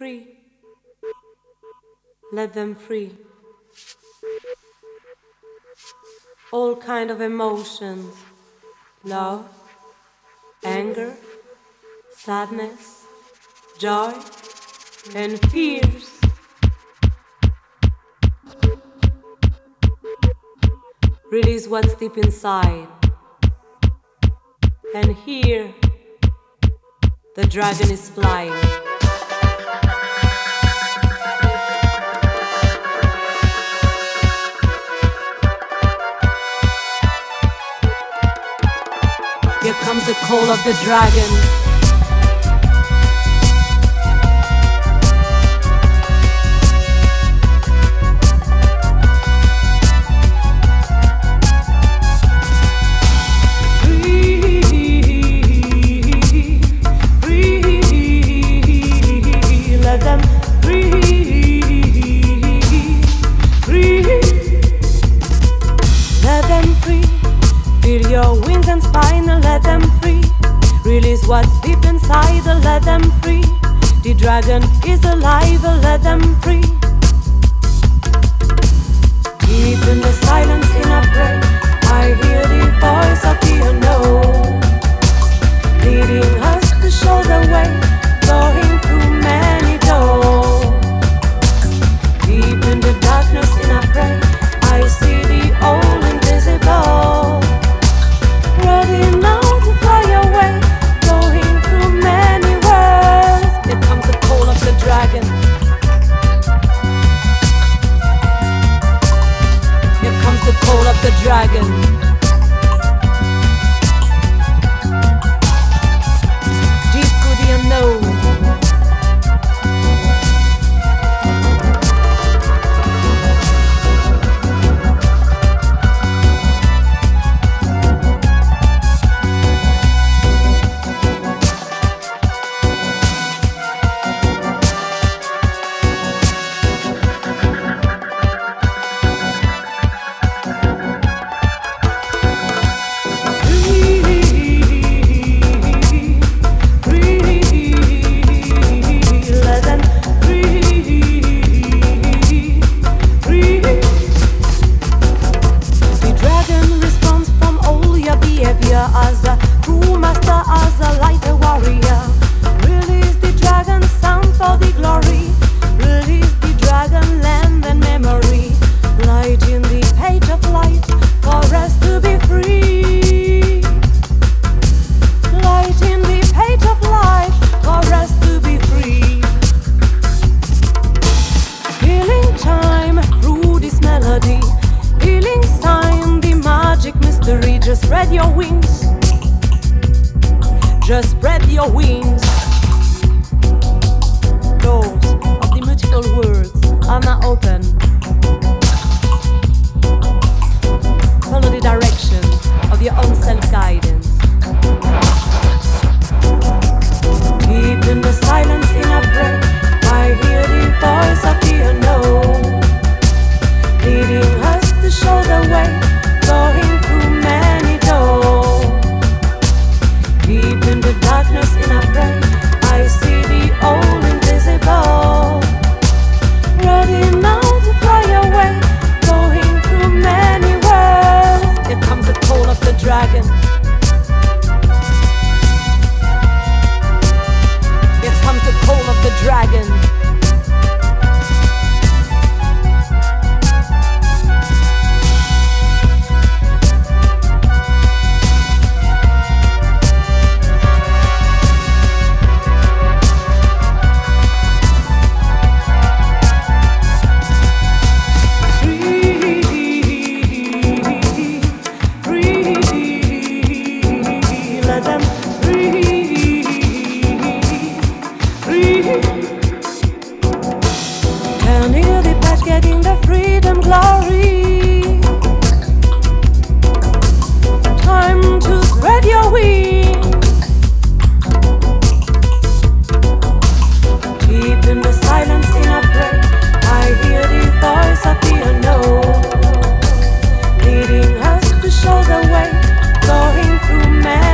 free. Let them free. All kind of emotions, love, anger, sadness, joy, and fears. Release what's deep inside. And here, the dragon is flying. Here comes the call of the dragon. Dragon is alive, and let them free. The az call of the dragon. them glory. Time to spread your wings deep in the silence in a prayer. I hear the voice of the unknown leading us to show the way, going through man.